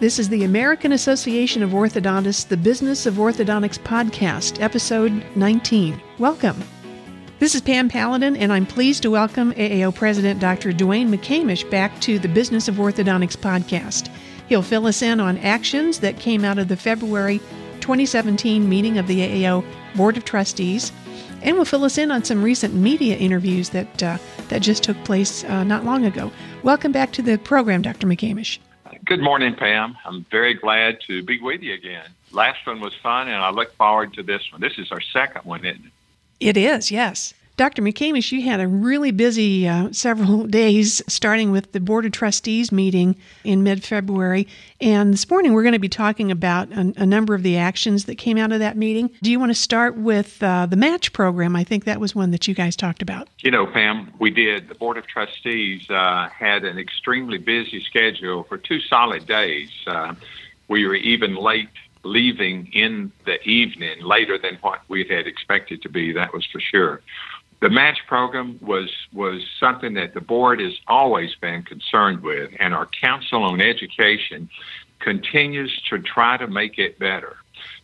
This is the American Association of Orthodontists, the Business of Orthodontics podcast, episode 19. Welcome. This is Pam Paladin, and I'm pleased to welcome AAO President Dr. DeWayne McCamish back to the Business of Orthodontics podcast. He'll fill us in on actions that came out of the February 2017 meeting of the AAO Board of Trustees, and will fill us in on some recent media interviews that uh, that just took place uh, not long ago. Welcome back to the program, Dr. McCamish. Good morning, Pam. I'm very glad to be with you again. Last one was fun, and I look forward to this one. This is our second one, isn't it? It is, yes. Dr. McCamish, you had a really busy uh, several days, starting with the Board of Trustees meeting in mid February. And this morning, we're going to be talking about a, a, number of the actions that came out of that meeting. Do you want to start with uh, the match program? I think that was one that you guys talked about. You know, Pam, we did. The Board of Trustees uh, had an extremely busy schedule for two solid days. Uh, we were even late leaving in the evening later than what we had expected to be, that was for sure the match program was was something that the board has always been concerned with, and our council on education continues to try to make it better.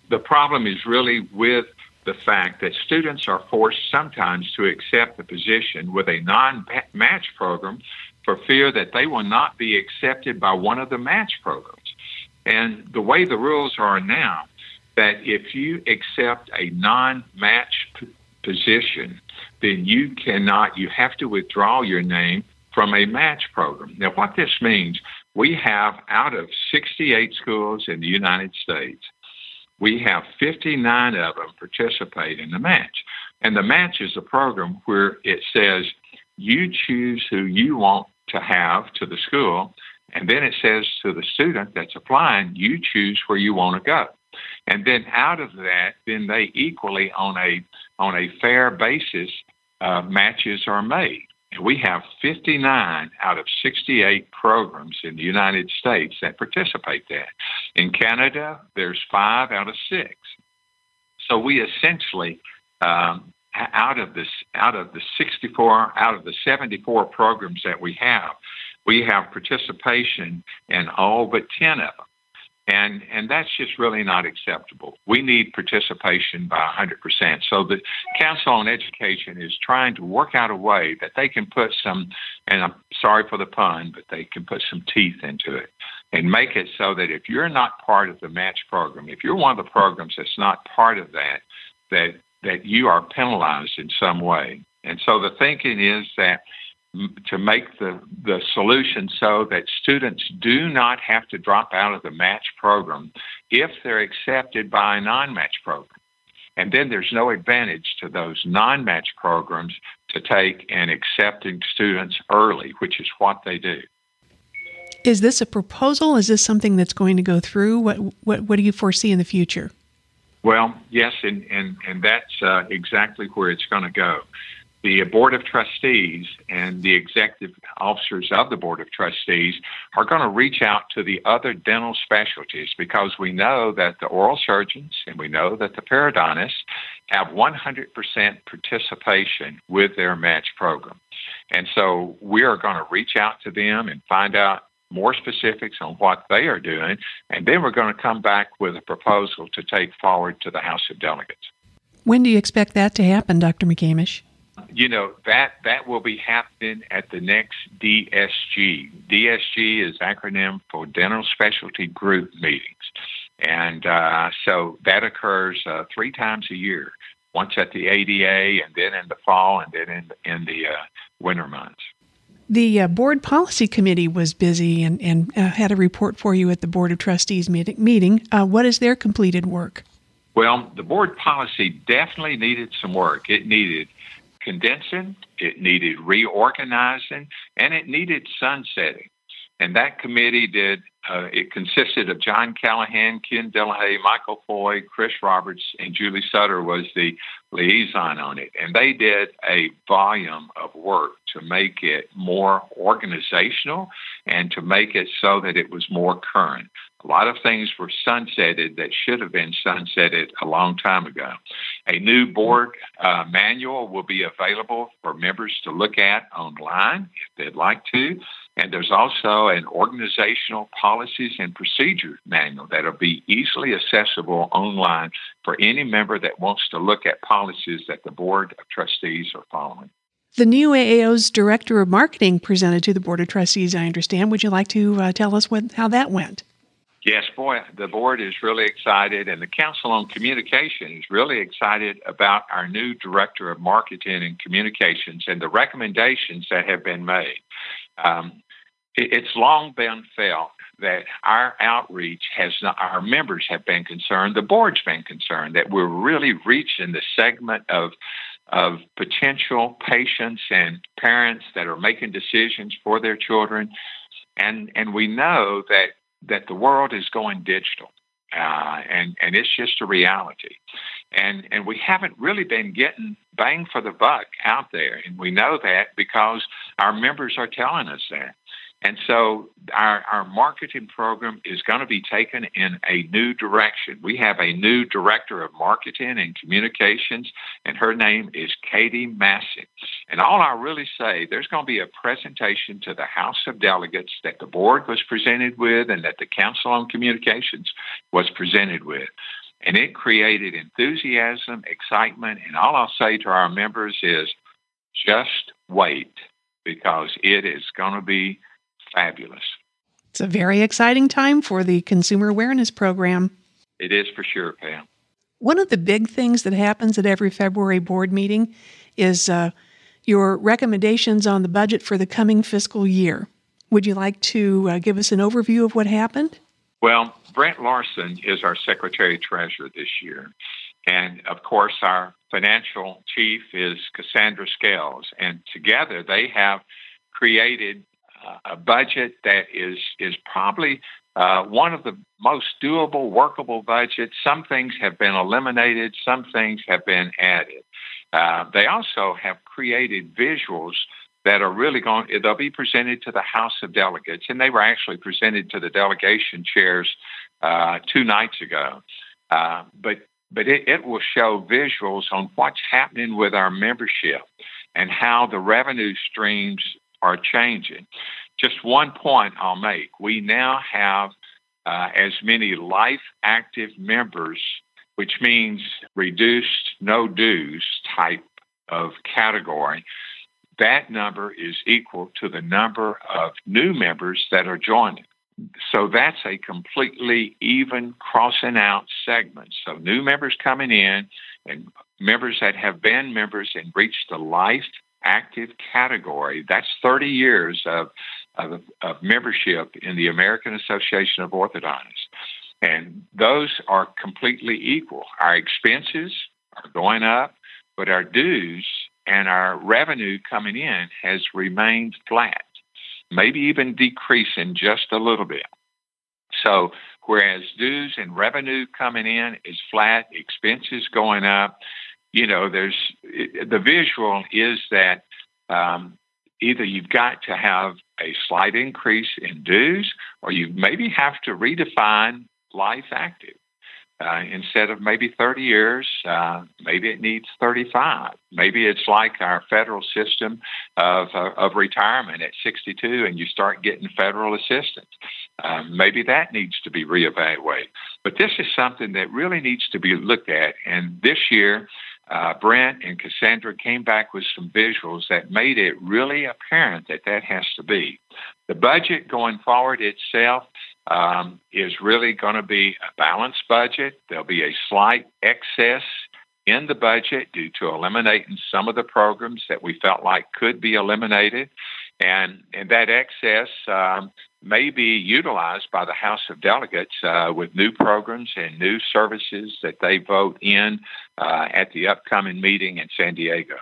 The problem is really with the fact that students are forced sometimes to accept a position with a non-match program for fear that they will not be accepted by one of the match programs. And the way the rules are now, that if you accept a non-match position, then you cannot, you have to withdraw your name from a match program. Now, what this means, we have out of 68 schools in the United States, we have 59 of them participate in the match. And the match is a program where it says you choose who you want to have to the school, and then it says to the student that's applying, you choose where you want to go. And then out of that, then they equally on a on a fair basis uh, matches are made. And we have 59 out of 68 programs in the United States that participate that. In Canada, there's five out of six. So we essentially, um, out of this, out of the 64, out of the 74 programs that we have, we have participation in all but 10 of them. And, and that's just really not acceptable. We need participation by 100%. So the Council on Education is trying to work out a way that they can put some, and I'm sorry for the pun, but they can put some teeth into it and make it so that if you're not part of the match program, if you're one of the programs that's not part of that, that, that you are penalized in some way. And so the thinking is that to make the, the solution so that students do not have to drop out of the match program if they're accepted by a non match program. And then there's no advantage to those non match programs to take and accepting students early, which is what they do. Is this a proposal? Is this something that's going to go through? What, what, what do you foresee in the future? Well, yes, and, and, and that's uh, exactly where it's going to go the Board of Trustees and the executive officers of the Board of Trustees are going to reach out to the other dental specialties because we know that the oral surgeons and we know that the periodontists have 100% participation with their match program. And so we are going to reach out to them and find out more specifics on what they are doing, and then we're going to come back with a proposal to take forward to the House of Delegates. When do you expect that to happen, Dr. McCamish? You know that that will be happening at the next DSG. DSG is acronym for Dental Specialty Group meetings, and uh, so that occurs uh, three times a year. Once at the ADA, and then in the fall, and then in in the uh, winter months. The uh, board policy committee was busy and, and uh, had a report for you at the board of trustees meeting. meeting. Uh, what is their completed work? Well, the board policy definitely needed some work. It needed condensing, it needed reorganizing, and it needed sunsetting. And that committee did, uh, it consisted of John Callahan, Ken Delahaye, Michael Foy, Chris Roberts, and Julie Sutter was the liaison on it. And they did a volume of work to make it more organizational and to make it so that it was more current. A lot of things were sunsetted that should have been sunsetted a long time ago. A new board uh, manual will be available for members to look at online if they'd like to. And there's also an organizational policies and procedure manual that'll be easily accessible online for any member that wants to look at policies that the Board of Trustees are following. The new AAO's Director of Marketing presented to the Board of Trustees, I understand. Would you like to uh, tell us what, how that went? Yes, boy, the board is really excited, and the Council on Communication is really excited about our new Director of Marketing and Communications and the recommendations that have been made. Um, it, it's long been felt that our outreach has not, our members have been concerned, the board's been concerned that we're really reaching the segment of of potential patients and parents that are making decisions for their children. And, and we know that, that the world is going digital. Uh, and and it's just a reality, and and we haven't really been getting bang for the buck out there, and we know that because our members are telling us that. And so our, our marketing program is going to be taken in a new direction. We have a new director of marketing and communications, and her name is Katie Massey. And all I really say, there's going to be a presentation to the House of Delegates that the board was presented with and that the Council on Communications was presented with. And it created enthusiasm, excitement, and all I'll say to our members is just wait because it is going to be fabulous. It's a very exciting time for the Consumer Awareness Program. It is for sure, Pam. One of the big things that happens at every February board meeting is uh, your recommendations on the budget for the coming fiscal year. Would you like to uh, give us an overview of what happened? Well, Brent Larson is our Secretary Treasurer this year. And of course, our financial chief is Cassandra Scales. And together they have created a budget that is is probably uh, one of the most doable, workable budgets. Some things have been eliminated, some things have been added. Uh, they also have created visuals that are really going. They'll be presented to the House of Delegates, and they were actually presented to the delegation chairs uh, two nights ago. Uh, but but it, it will show visuals on what's happening with our membership and how the revenue streams are changing. Just one point I'll make we now have uh, as many life active members, which means reduced no dues type of category. That number is equal to the number of new members that are joining. So that's a completely even crossing out segment. So new members coming in and members that have been members and reached the life active category. That's 30 years of, of, of membership in the American Association of Orthodontists. And those are completely equal. Our expenses are going up, but our dues and our revenue coming in has remained flat, maybe even decreasing just a little bit. So, whereas dues and revenue coming in is flat, expenses going up, you know, there's the visual is that um, either you've got to have a slight increase in dues, or you maybe have to redefine life active. Uh, instead of maybe 30 years, uh, maybe it needs 35. Maybe it's like our federal system of, uh, of retirement at 62 and you start getting federal assistance. Um, maybe that needs to be reevaluated. But this is something that really needs to be looked at. And this year, uh, Brent and Cassandra came back with some visuals that made it really apparent that that has to be. The budget going forward itself um, is really going to be a balanced budget. There'll be a slight excess in the budget due to eliminating some of the programs that we felt like could be eliminated. And, and that excess um, may be utilized by the House of Delegates uh, with new programs and new services that they vote in uh, at the upcoming meeting in San Diego.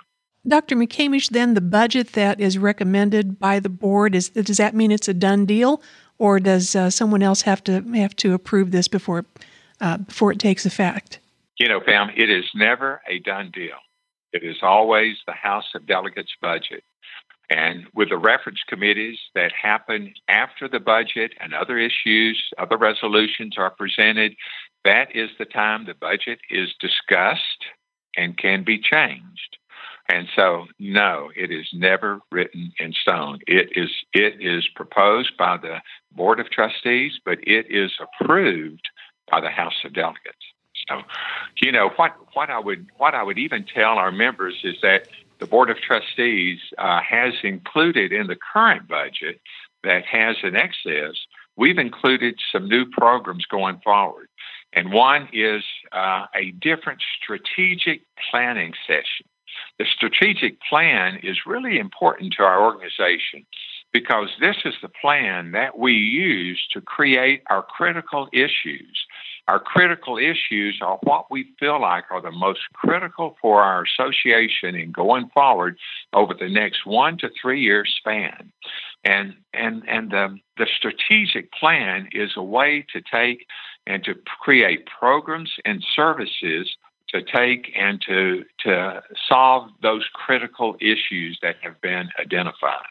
Dr. McCamish, then the budget that is recommended by the board is does that mean it's a done deal, or does uh, someone else have to have to approve this before uh, before it takes effect? You know, Pam, it is never a done deal. It is always the House of Delegates budget. And with the reference committees that happen after the budget and other issues, other resolutions are presented, that is the time the budget is discussed and can be changed. And so, no, it is never written in stone. It is it is proposed by the Board of Trustees, but it is approved by the House of Delegates. So, you know what what I would what I would even tell our members is that the Board of Trustees uh, has included in the current budget that has an excess. We've included some new programs going forward. And one is uh, a different strategic planning session. The strategic plan is really important to our organization because this is the plan that we use to create our critical issues. Our critical issues are what we feel like are the most critical for our association in going forward over the next one to three year span. And and and the, the strategic plan is a way to take and to create programs and services to take and to to solve those critical issues that have been identified.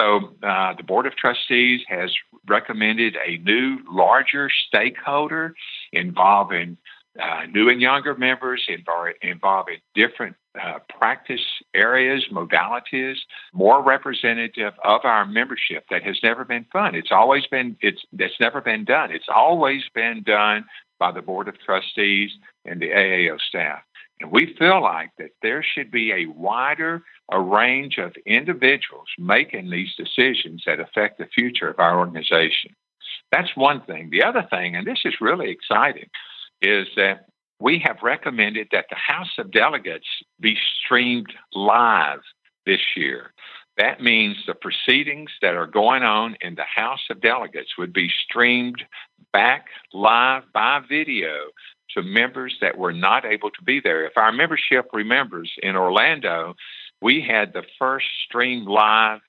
So uh, the Board of Trustees has recommended a new, larger stakeholder involving uh, new and younger members, involving different uh, practice areas, modalities, more representative of our membership that has never been done. It's always been it's it's never been done. It's always been done by the Board of Trustees and the AAO staff. And we feel like that there should be a wider a range of individuals making these decisions that affect the future of our organization. That's one thing. The other thing, and this is really exciting, is that we have recommended that the House of Delegates be streamed live this year. That means the proceedings that are going on in the House of Delegates would be streamed back live by video to members that were not able to be there. If our membership remembers in Orlando, we had the first stream live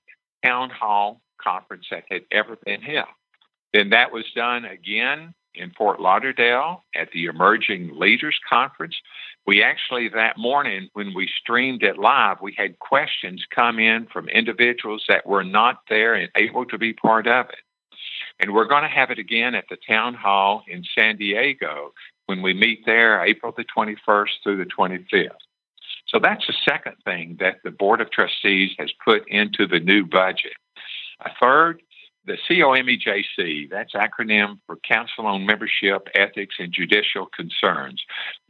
town hall conference that had ever been held. Then that was done again in Fort Lauderdale at the Emerging Leaders Conference. We actually, that morning, when we streamed it live, we had questions come in from individuals that were not there and able to be part of it. And we're going to have it again at the town hall in San Diego when we meet there April the 21st through the 25th. So that's the second thing that the Board of Trustees has put into the new budget. A third, the COMEJC, that's acronym for Council on Membership, Ethics, and Judicial Concerns.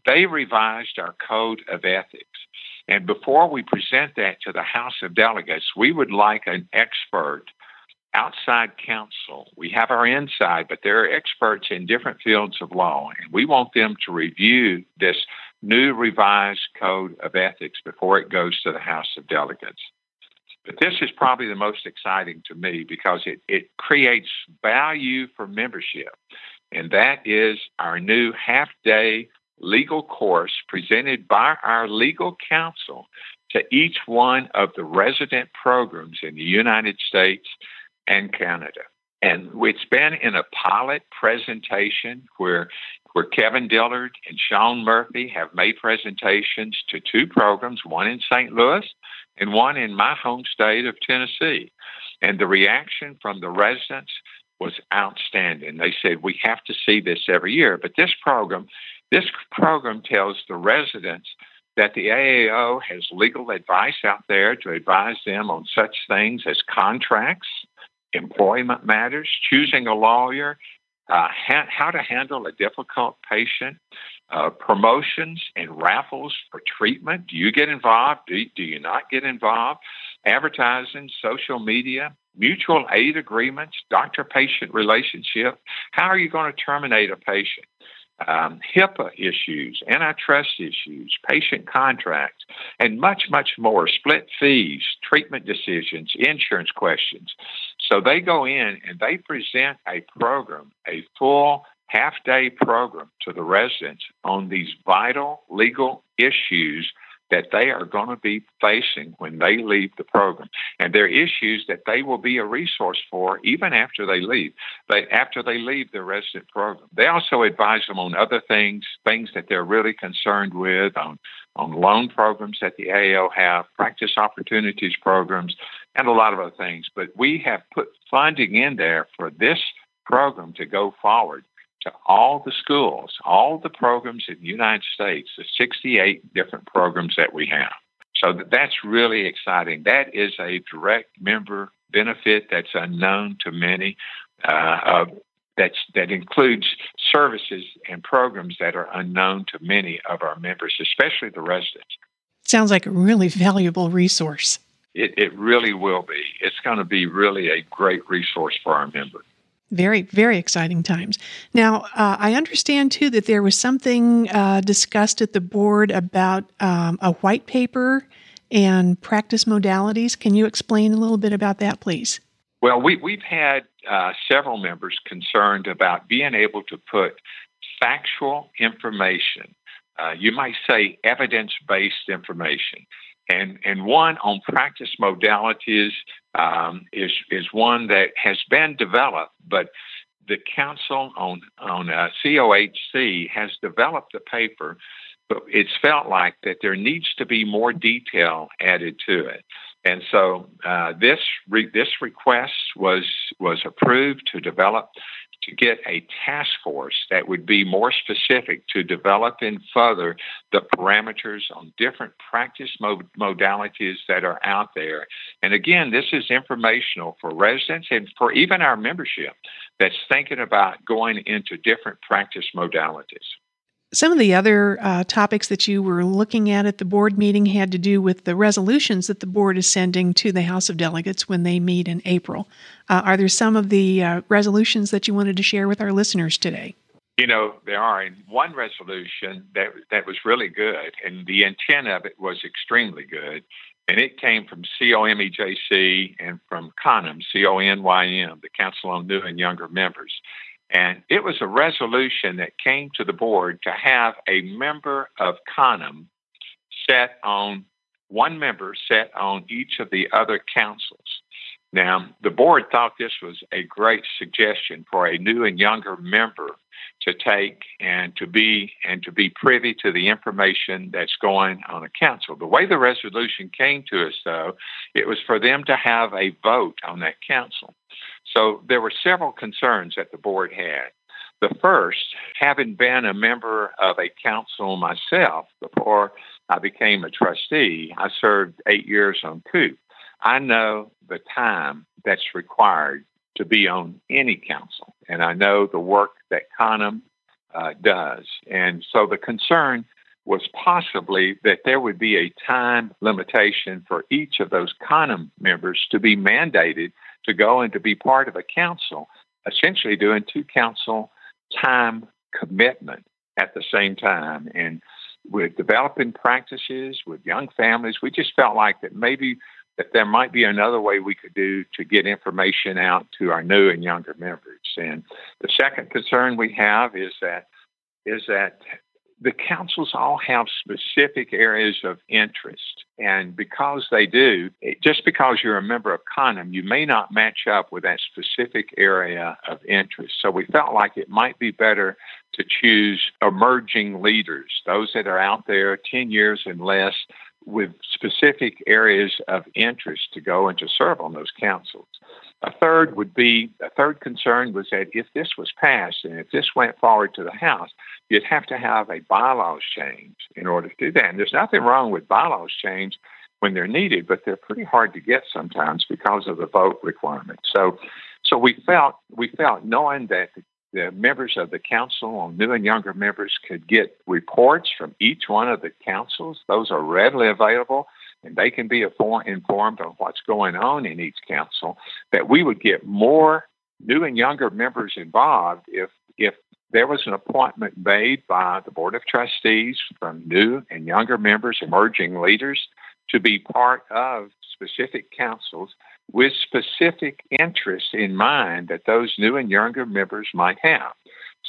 They revised our Code of Ethics. And before we present that to the House of Delegates, we would like an expert outside counsel. We have our inside, but there are experts in different fields of law, and we want them to review this new revised code of ethics before it goes to the House of Delegates. But this is probably the most exciting to me because it, it creates value for membership. And that is our new half day legal course presented by our legal counsel to each one of the resident programs in the United States and Canada. And it's been in a pilot presentation where where Kevin Dillard and Sean Murphy have made presentations to two programs, one in St. Louis and one in my home state of Tennessee. And the reaction from the residents was outstanding. They said, We have to see this every year. But this program, this program tells the residents that the AAO has legal advice out there to advise them on such things as contracts, employment matters, choosing a lawyer, uh, ha- how to handle a difficult patient, uh, promotions and raffles for treatment. Do you get involved? Do, do you not get involved? Advertising, social media, mutual aid agreements, doctor patient relationship. How are you going to terminate a patient? um, HIPAA issues, antitrust issues, patient contracts, and much, much more, split fees, treatment decisions, insurance questions. So they go in and they present a program, a full half day program to the residents on these vital legal issues that they are going to be facing when they leave the program. And they're issues that they will be a resource for even after they leave. But after they leave the resident program, they also advise them on other things, things that they're really concerned with, on, on loan programs that the AAO have, practice opportunities programs, and a lot of other things. But we have put funding in there for this program to go forward to all the schools, all the programs in the United States, the 68 different programs that we have. So that's really exciting. That is a direct member benefit that's unknown to many. Uh, that's, that includes services and programs that are unknown to many of our members, especially the residents. Sounds like a really valuable resource. It, it really will be. It's going to be really a great resource for our members. Very, very exciting times. Now, uh, I understand too that there was something uh, discussed at the board about um, a white paper and practice modalities. Can you explain a little bit about that, please? Well, we, we've had uh, several members concerned about being able to put factual information, uh, you might say evidence based information. And, and one on practice modalities um, is, is one that has been developed, but the Council on, on uh, COHC has developed the paper, but it's felt like that there needs to be more detail added to it. And so uh, this re- this request was was approved to develop to get a task force that would be more specific to develop and further the parameters on different practice mod- modalities that are out there. And again, this is informational for residents and for even our membership that's thinking about going into different practice modalities. Some of the other uh, topics that you were looking at at the board meeting had to do with the resolutions that the board is sending to the House of Delegates when they meet in April. Uh, are there some of the uh, resolutions that you wanted to share with our listeners today? You know, there are. one resolution that that was really good, and the intent of it was extremely good, and it came from COMEJC and from CONYM, C-O-N-Y-M, the Council on New and Younger Members. And it was a resolution that came to the board to have a member of CONYM set on one member set on each of the other councils. Now, the board thought this was a great suggestion for a new and younger member to take and to be and to be privy to the information that's going on a council. The way the resolution came to us though, it was for them to have a vote on that council. So there were several concerns that the board had. The first, having been a member of a council myself before I became a trustee, I served eight years on COOP. I know the time that's required to be on any council, and I know the work that CONYM uh, does. And so the concern was possibly that there would be a time limitation for each of those CONYM members to be mandated to go and to be part of a council, essentially doing two council time commitment at the same time. And with developing practices with young families, we just felt like that maybe that there might be another way we could do to get information out to our new and younger members. And the second concern we have is that is that the councils all have specific areas of interest. And because they do, just because you're a member of CONYM, you may not match up with that specific area of interest. So we felt like it might be better to choose emerging leaders, those that are out there 10 years and less with specific areas of interest to go and to serve on those councils. A third would be a third concern was that if this was passed and if this went forward to the House, you'd have to have a bylaws change in order to do that. And there's nothing wrong with bylaws change when they're needed, but they're pretty hard to get sometimes because of the vote requirement. So, so we felt we felt knowing that the, the members of the council, on new and younger members, could get reports from each one of the councils. Those are readily available and they can be informed on what's going on in each council, that we would get more new and younger members involved if if there was an appointment made by the Board of Trustees from new and younger members, emerging leaders, to be part of specific councils with specific interests in mind that those new and younger members might have.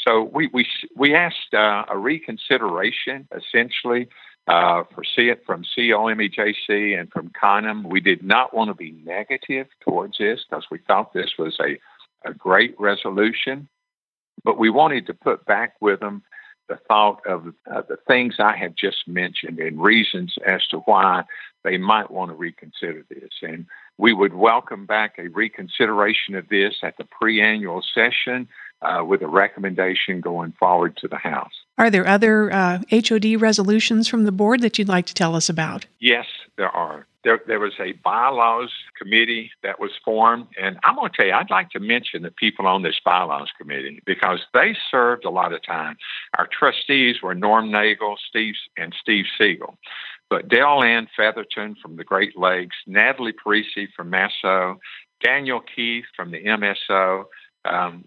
So we we we asked uh, a reconsideration, essentially, uh, for see it from COMEJC and from CONYM. We did not want to be negative towards this because we thought this was a, a great resolution, but we wanted to put back with them the thought of uh, the things I have just mentioned and reasons as to why they might want to reconsider this. And we would welcome back a reconsideration of this at the pre annual session uh, with a recommendation going forward to the House. Are there other uh, HOD resolutions from the board that you'd like to tell us about? Yes, there are. There, there was a bylaws committee that was formed, and I'm going to tell you, I'd like to mention the people on this bylaws committee because they served a lot of time. Our trustees were Norm Nagel, Steve, and Steve Siegel. But Dale Ann Featherton from the Great Lakes, Natalie Parisi from MASO, Daniel Keith from the MSO, um,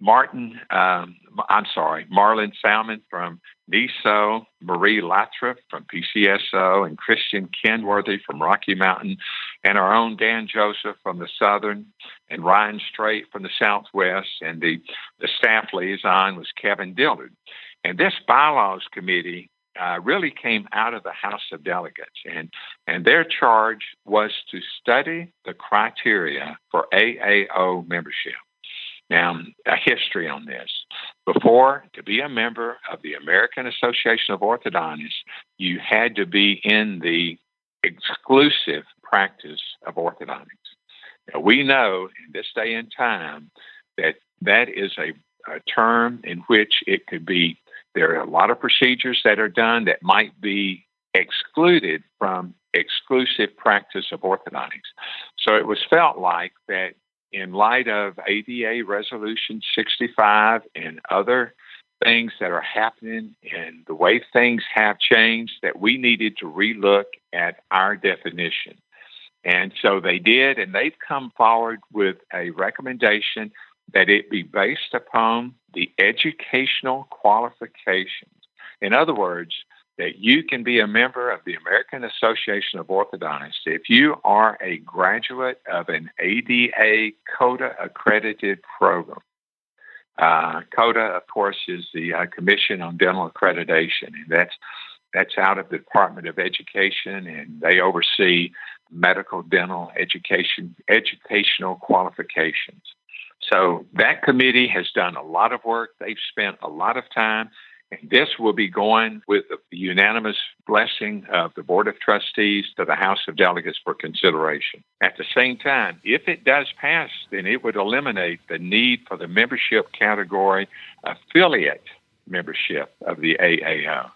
Martin, um, I'm sorry, Marlon Salmon from NESO, Marie Lathrop from PCSO, and Christian Kenworthy from Rocky Mountain, and our own Dan Joseph from the Southern, and Ryan Strait from the Southwest, and the, the staff liaison was Kevin Dillard. And this bylaws committee uh, really came out of the House of Delegates, and and their charge was to study the criteria for AAO membership. Now, a history on this. Before, to be a member of the American Association of Orthodontists, you had to be in the exclusive practice of orthodontics. Now, we know in this day and time that that is a, a term in which it could be, there are a lot of procedures that are done that might be excluded from exclusive practice of orthodontics. So it was felt like that in light of ADA Resolution 65 and other things that are happening and the way things have changed, that we needed to relook at our definition. And so they did, and they've come forward with a recommendation that it be based upon the educational qualifications. In other words, that you can be a member of the American Association of Orthodontists if you are a graduate of an ADA CODA accredited program. Uh, CODA, of course, is the uh, Commission on Dental Accreditation, and that's that's out of the Department of Education, and they oversee medical dental education educational qualifications. So that committee has done a lot of work. They've spent a lot of time and this will be going with the unanimous blessing of the Board of Trustees to the House of Delegates for consideration. At the same time, if it does pass, then it would eliminate the need for the membership category affiliate membership of the AAO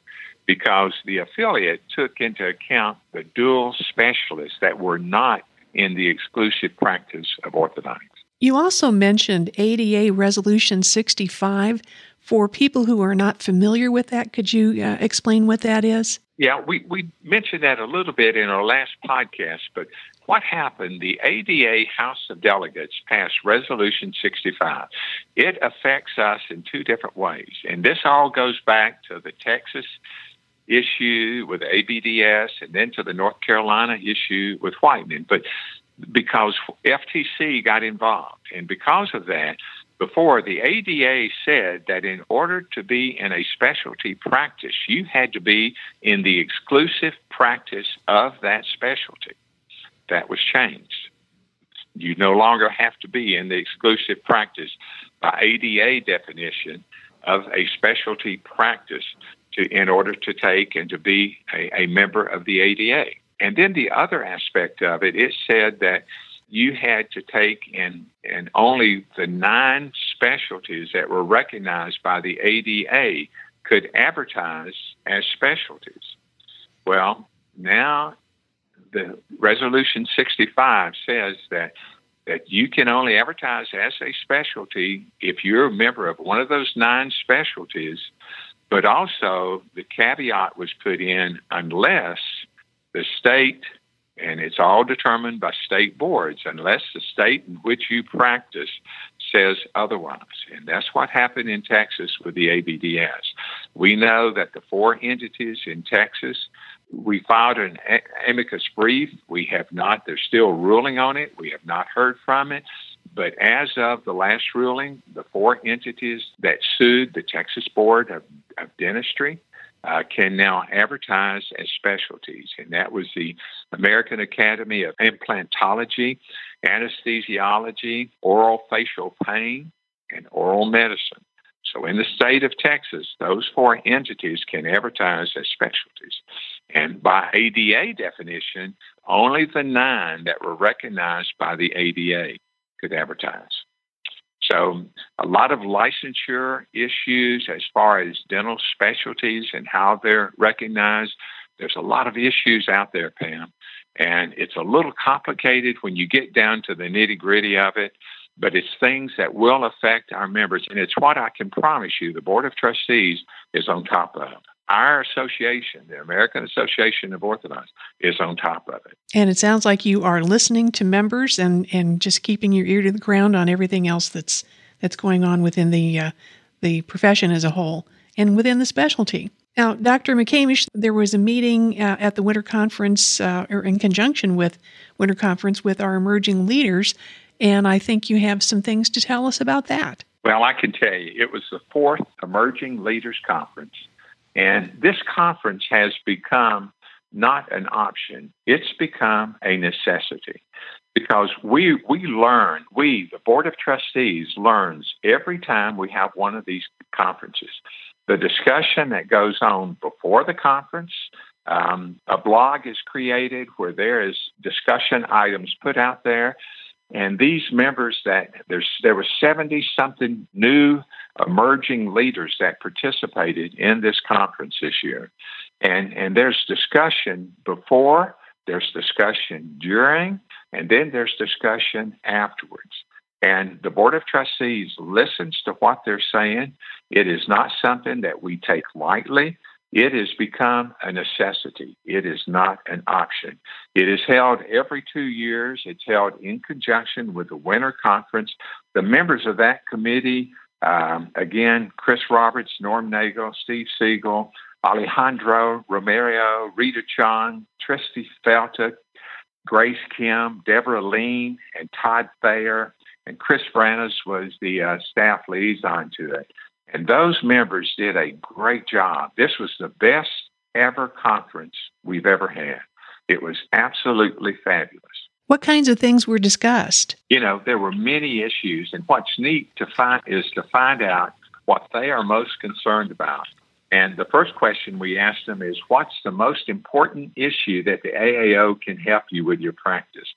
because the affiliate took into account the dual specialists that were not in the exclusive practice of orthodontics. You also mentioned ADA Resolution 65 for people who are not familiar with that, could you uh, explain what that is? Yeah, we, we mentioned that a little bit in our last podcast, but what happened? The ADA House of Delegates passed Resolution 65. It affects us in two different ways, and this all goes back to the Texas issue with ABDS and then to the North Carolina issue with whitening. But because FTC got involved, and because of that, before, the ADA said that in order to be in a specialty practice, you had to be in the exclusive practice of that specialty. That was changed. You no longer have to be in the exclusive practice by ADA definition of a specialty practice to, in order to take and to be a, a member of the ADA. And then the other aspect of it, it said that you had to take and and only the nine specialties that were recognized by the ADA could advertise as specialties. Well, now the resolution 65 says that that you can only advertise as a specialty if you're a member of one of those nine specialties, but also the caveat was put in unless the state and it's all determined by state boards unless the state in which you practice says otherwise. And that's what happened in Texas with the ABDS. We know that the four entities in Texas, we filed an amicus brief. We have not, they're still ruling on it. We have not heard from it. But as of the last ruling, the four entities that sued the Texas Board of, of Dentistry uh, can now advertise as specialties, and that was the American Academy of Implantology, Anesthesiology, Orofacial Pain, and Oral Medicine. So, in the state of Texas, those four entities can advertise as specialties. And by ADA definition, only the nine that were recognized by the ADA could advertise. So, a lot of licensure issues as far as dental specialties and how they're recognized. There's a lot of issues out there, Pam, and it's a little complicated when you get down to the nitty gritty of it but it's things that will affect our members. And it's what I can promise you the Board of Trustees is on top of. Our association, the American Association of Orthodontists, is on top of it. And it sounds like you are listening to members and, and just keeping your ear to the ground on everything else that's that's going on within the uh, the profession as a whole and within the specialty. Now, Dr. McCamish, there was a meeting uh, at the Winter Conference, uh, or in conjunction with Winter Conference, with our emerging leaders, and I think you have some things to tell us about that. Well, I can tell you, it was the fourth Emerging Leaders Conference. And this conference has become not an option, it's become a necessity because we we learn we the board of trustees learns every time we have one of these conferences. The discussion that goes on before the conference um, a blog is created where there is discussion items put out there and these members that there's there were 70 something new emerging leaders that participated in this conference this year. And and there's discussion before, there's discussion during, and then there's discussion afterwards. And the Board of Trustees listens to what they're saying. It is not something that we take lightly. It has become a necessity. It is not an option. It is held every two years. It's held in conjunction with the Winter Conference. The members of that committee, um, again, Chris Roberts, Norm Nagel, Steve Siegel, Alejandro Romero, Rita Chong, Tristy Felta, Grace Kim, Deborah Lean, and Todd Thayer, and Chris Brannis was the uh, staff liaison to it. And those members did a great job. This was the best ever conference we've ever had. It was absolutely fabulous. What kinds of things were discussed? You know, there were many issues, and what's neat to find is to find out what they are most concerned about. And the first question we asked them is what's the most important issue that the AAO can help you with your practice?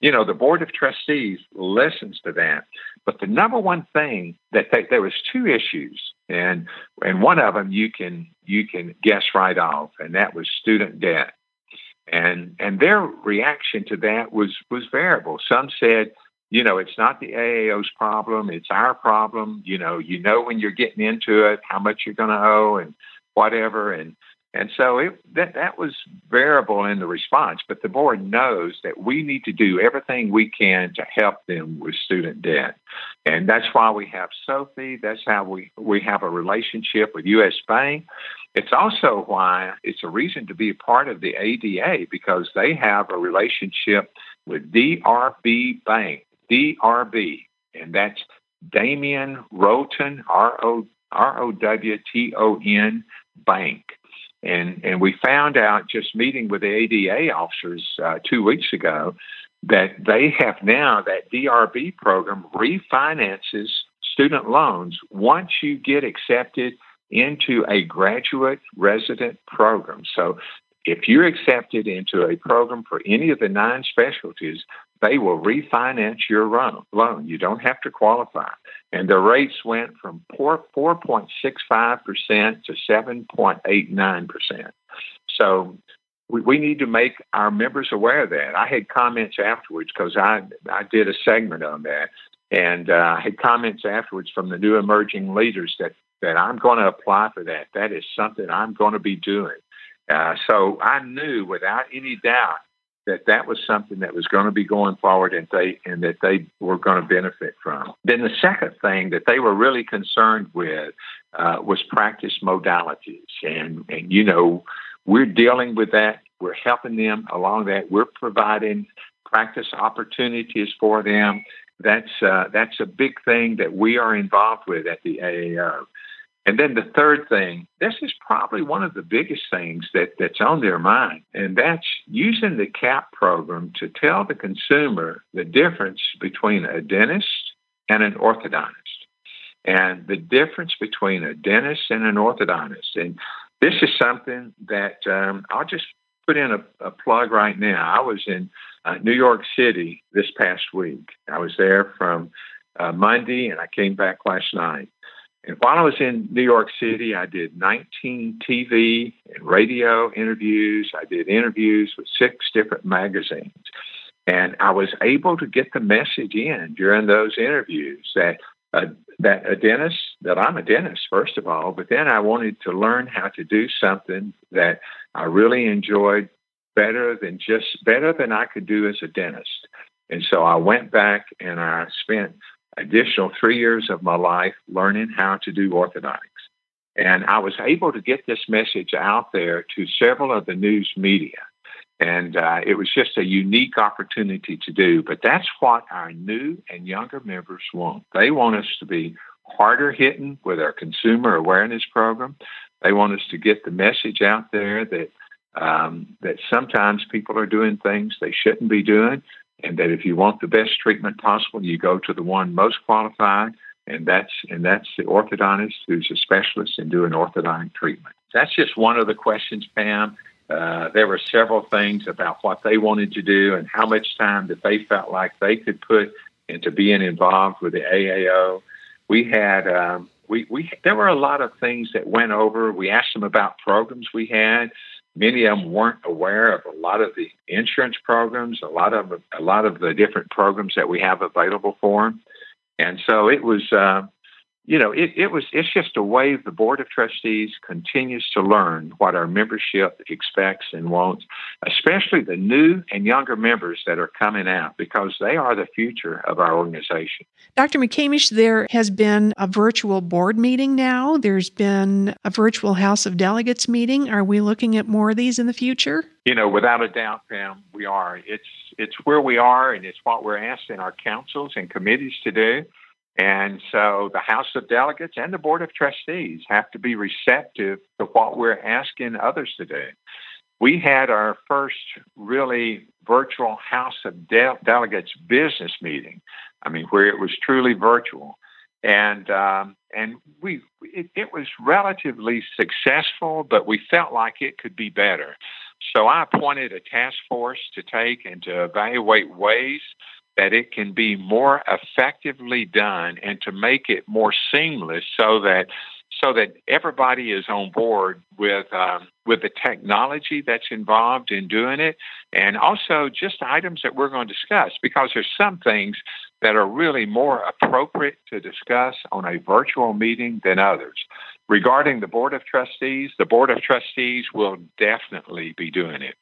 You know, the Board of Trustees listens to that. But the number one thing that they, there was two issues, and and one of them you can you can guess right off, and that was student debt. And and their reaction to that was was variable. Some said, you know, it's not the AAO's problem, it's our problem. You know, you know when you're getting into it, how much you're going to owe, and whatever. And and so it, that, that was variable in the response, but the board knows that we need to do everything we can to help them with student debt. And that's why we have SoFi. That's how we, we have a relationship with U.S. Bank. It's also why it's a reason to be a part of the ADA because they have a relationship with DRB Bank, DRB, and that's Darien Rowayton, R O R O W T O N Bank. And, and we found out just meeting with the ADA officers uh, two weeks ago that they have now, that DRB program refinances student loans once you get accepted into a graduate resident program. So if you're accepted into a program for any of the nine specialties, they will refinance your loan. You don't have to qualify. And the rates went from 4.65% to 7.89%. So we, we need to make our members aware of that. I had comments afterwards because I, I did a segment on that. And uh, I had comments afterwards from the new emerging leaders that, that I'm going to apply for that. That is something I'm going to be doing. Uh, so I knew without any doubt that that was something that was going to be going forward and they and that they were going to benefit from. Then the second thing that they were really concerned with uh, was practice modalities, and and you know we're dealing with that. We're helping them along that. We're providing practice opportunities for them. That's uh, that's a big thing that we are involved with at the AAO. And then the third thing, this is probably one of the biggest things that, that's on their mind, and that's using the CAP program to tell the consumer the difference between a dentist and an orthodontist, and the difference between a dentist and an orthodontist. And this is something that um, I'll just put in a, a, plug right now. I was in uh, New York City this past week. I was there from uh, Monday, and I came back last night. And while I was in New York City, I did 19 TV and radio interviews. I did interviews with six different magazines. And I was able to get the message in during those interviews that uh, that a dentist, that I'm a dentist, first of all, but then I wanted to learn how to do something that I really enjoyed better than just better than I could do as a dentist. And so I went back and I spent additional three years of my life learning how to do orthodontics. And I was able to get this message out there to several of the news media. And uh, it was just a unique opportunity to do. But that's what our new and younger members want. They want us to be harder hitting with our consumer awareness program. They want us to get the message out there that um, that sometimes people are doing things they shouldn't be doing, and that if you want the best treatment possible, you go to the one most qualified, and that's and that's the orthodontist who's a specialist in doing orthodontic treatment. That's just one of the questions, Pam. Uh, there were several things about what they wanted to do and how much time that they felt like they could put into being involved with the AAO. We had um, we we there were a lot of things that went over. We asked them about programs we had. Many of them weren't aware of a lot of the insurance programs, a lot of a lot of the different programs that we have available for them, and so it was. Uh, you know, it, it was it's just a way the board of trustees continues to learn what our membership expects and wants, especially the new and younger members that are coming out because they are the future of our organization. Dr. McCamish, there has been a virtual board meeting now. There's been a virtual House of Delegates meeting. Are we looking at more of these in the future? You know, without a doubt, Pam, we are. It's it's where we are, and it's what we're asking our councils and committees to do. And so the House of Delegates and the Board of Trustees have to be receptive to what we're asking others to do. We had our first really virtual House of De- Delegates business meeting. I mean, where it was truly virtual, and um, and we it, it was relatively successful, but we felt like it could be better. So I appointed a task force to take and to evaluate ways that it can be more effectively done and to make it more seamless so that so that everybody is on board with um, with the technology that's involved in doing it, and also just items that we're going to discuss because there's some things that are really more appropriate to discuss on a virtual meeting than others. Regarding the board of trustees, the board of trustees will definitely be doing it.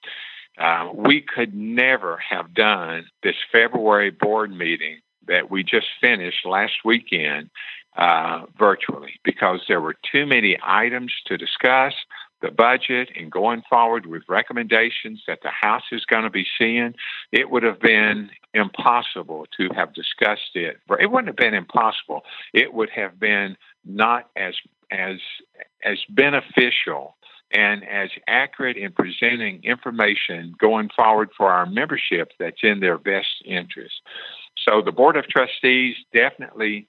Uh, we could never have done this February board meeting that we just finished last weekend uh, virtually because there were too many items to discuss the budget and going forward with recommendations that the House is going to be seeing, it would have been impossible to have discussed it. It wouldn't have been impossible. It would have been not as as as beneficial and as accurate in presenting information going forward for our membership that's in their best interest. So the Board of Trustees definitely,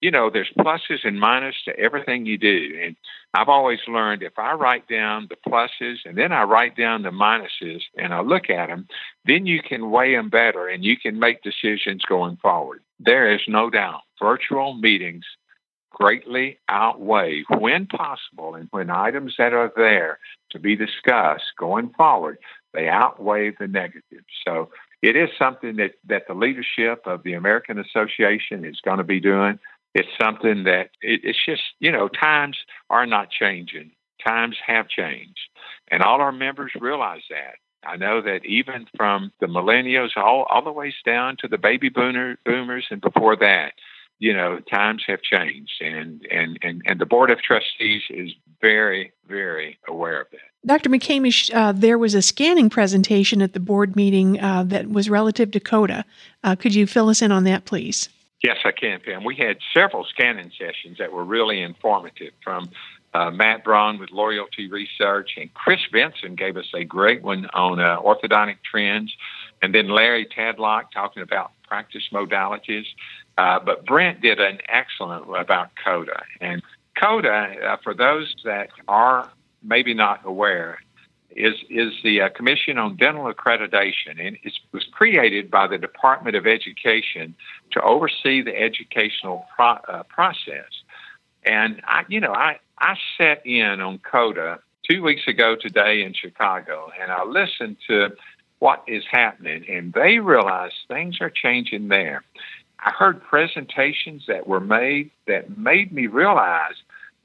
you know, there's pluses and minuses to everything you do. And I've always learned if I write down the pluses and then I write down the minuses and I look at them, then you can weigh them better and you can make decisions going forward. There is no doubt virtual meetings greatly outweigh, when possible, and when items that are there to be discussed going forward, they outweigh the negatives. So it is something that, that the leadership of the American Association is going to be doing. It's something that it, it's just, you know, times are not changing. Times have changed. And all our members realize that. I know that even from the millennials all, all the ways down to the baby boomer, boomers and before that, you know, times have changed, and and and, and the board of trustees is very very aware of that. Dr. McCamish, uh, there was a scanning presentation at the board meeting uh, that was relative to CODA. Uh, could you fill us in on that, please? Yes, I can, Pam. We had several scanning sessions that were really informative from uh, Matt Braun with Loyalty Research, and Chris Benson gave us a great one on uh, orthodontic trends, and then Larry Tadlock talking about practice modalities. Uh, but Brent did an excellent about CODA. And CODA, uh, for those that are maybe not aware, is is the uh, Commission on Dental Accreditation, and it was created by the Department of Education to oversee the educational pro- uh, process. And I, you know, I I sat in on CODA two weeks ago today in Chicago, and I listened to what is happening, and they realize things are changing there. I heard presentations that were made that made me realize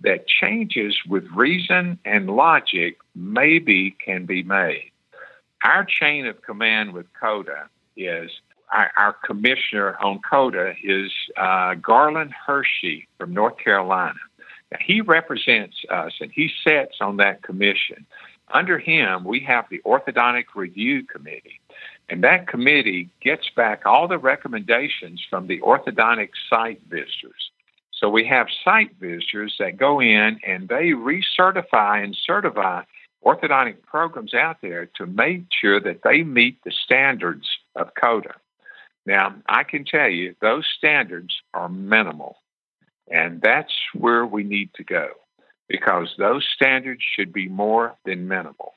that changes with reason and logic maybe can be made. Our chain of command with CODA is our, our commissioner on CODA is uh, Garland Hershey from North Carolina. Now, he represents us and he sits on that commission. Under him, we have the Orthodontic Review Committee. And that committee gets back all the recommendations from the orthodontic site visitors. So we have site visitors that go in and they recertify and certify orthodontic programs out there to make sure that they meet the standards of CODA. Now, I can tell you those standards are minimal, and that's where we need to go because those standards should be more than minimal.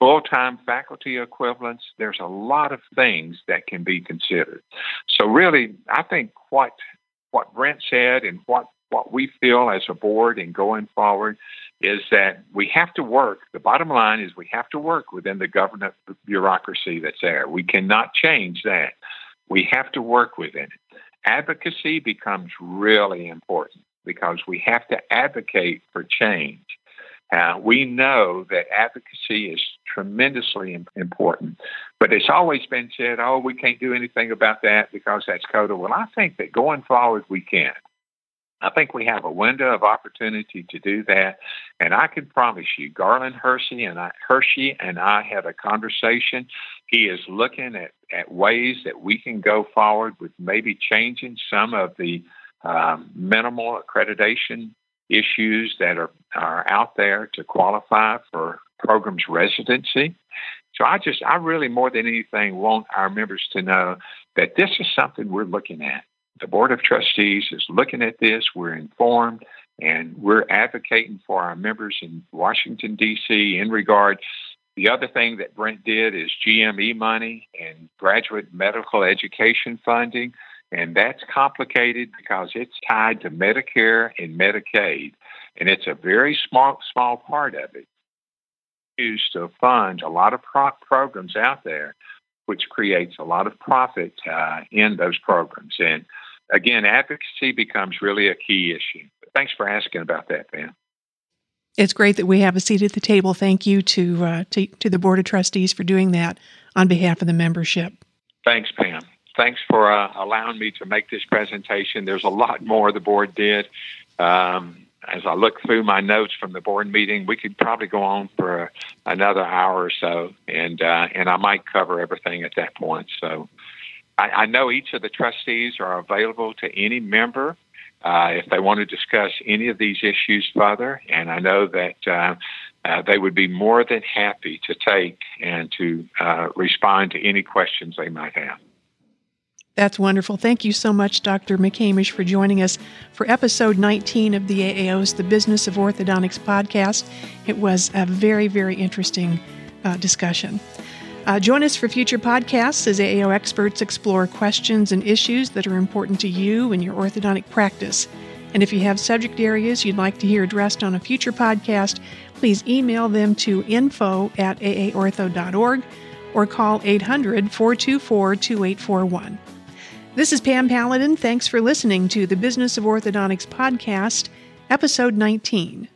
Full time faculty equivalents, there's a lot of things that can be considered. So, really, I think what what Brent said and what, what we feel as a board and going forward is that we have to work. The bottom line is we have to work within the government bureaucracy that's there. We cannot change that. We have to work within it. Advocacy becomes really important because we have to advocate for change. Uh, we know that advocacy is tremendously important, but it's always been said, oh, we can't do anything about that because that's CODA. Well, I think that going forward, we can. I think we have a window of opportunity to do that, and I can promise you, Garland Hershey and I, Hershey and I had a conversation. He is looking at, at ways that we can go forward with maybe changing some of the um, minimal accreditation issues that are, are out there to qualify for programs residency. So I just, I really more than anything want our members to know that this is something we're looking at. The Board of Trustees is looking at this. We're informed and we're advocating for our members in Washington, D.C. in regard. The other thing that Brent did is GME money and graduate medical education funding. And that's complicated because it's tied to Medicare and Medicaid. And it's a very small, small part of it. Used to fund a lot of pro- programs out there, which creates a lot of profit uh, in those programs. And again, advocacy becomes really a key issue. Thanks for asking about that, Ben. It's great that we have a seat at the table. Thank you to, uh, to, to the Board of Trustees for doing that on behalf of the membership. Thanks, Pam thanks for uh, allowing me to make this presentation. There's a lot more the board did. Um, as I look through my notes from the board meeting, we could probably go on for another hour or so, and uh, and I might cover everything at that point. So I, I know each of the trustees are available to any member uh, if they want to discuss any of these issues further, and I know that. Uh, uh, they would be more than happy to take and to uh, respond to any questions they might have. That's wonderful. Thank you so much, Dr. McCamish, for joining us for episode 19 of the AAO's The Business of Orthodontics podcast. It was a very, very interesting uh, discussion. Uh, join us for future podcasts as AAO experts explore questions and issues that are important to you and your orthodontic practice. And if you have subject areas you'd like to hear addressed on a future podcast, please email them to info at aaortho.org or call 800 424 2841. This is Pam Paladin. Thanks for listening to the Business of Orthodontics podcast, episode 19.